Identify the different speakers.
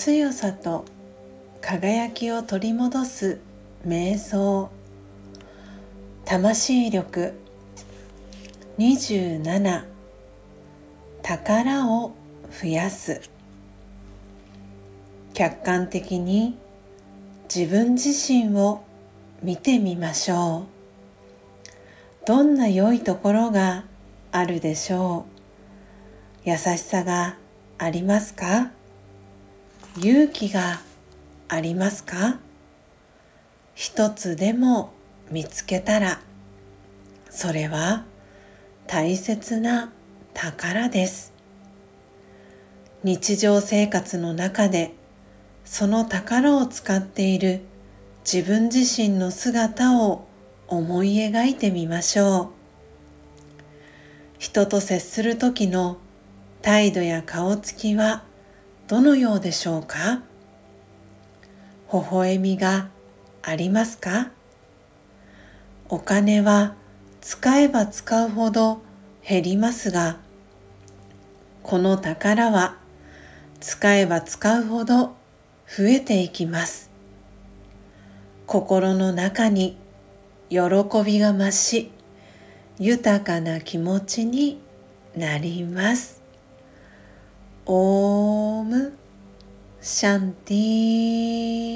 Speaker 1: 強さと輝きを取り戻す瞑想。魂力。27宝を増やす。客観的に自分自身を見てみましょう。どんな良いところがあるでしょう。優しさがありますか？勇気がありますか？一つでも見つけたらそれは大切な宝です。日常生活の中でその宝を使っている自分自身の姿を思い描いてみましょう。人と接する時の態度や顔つきはどのようでしょうか？微笑みがありますか？お金は使えば使うほど減りますがこの宝は使えば使うほど増えていきます。心の中に喜びが増し豊かな気持ちになります。オームシャンティー。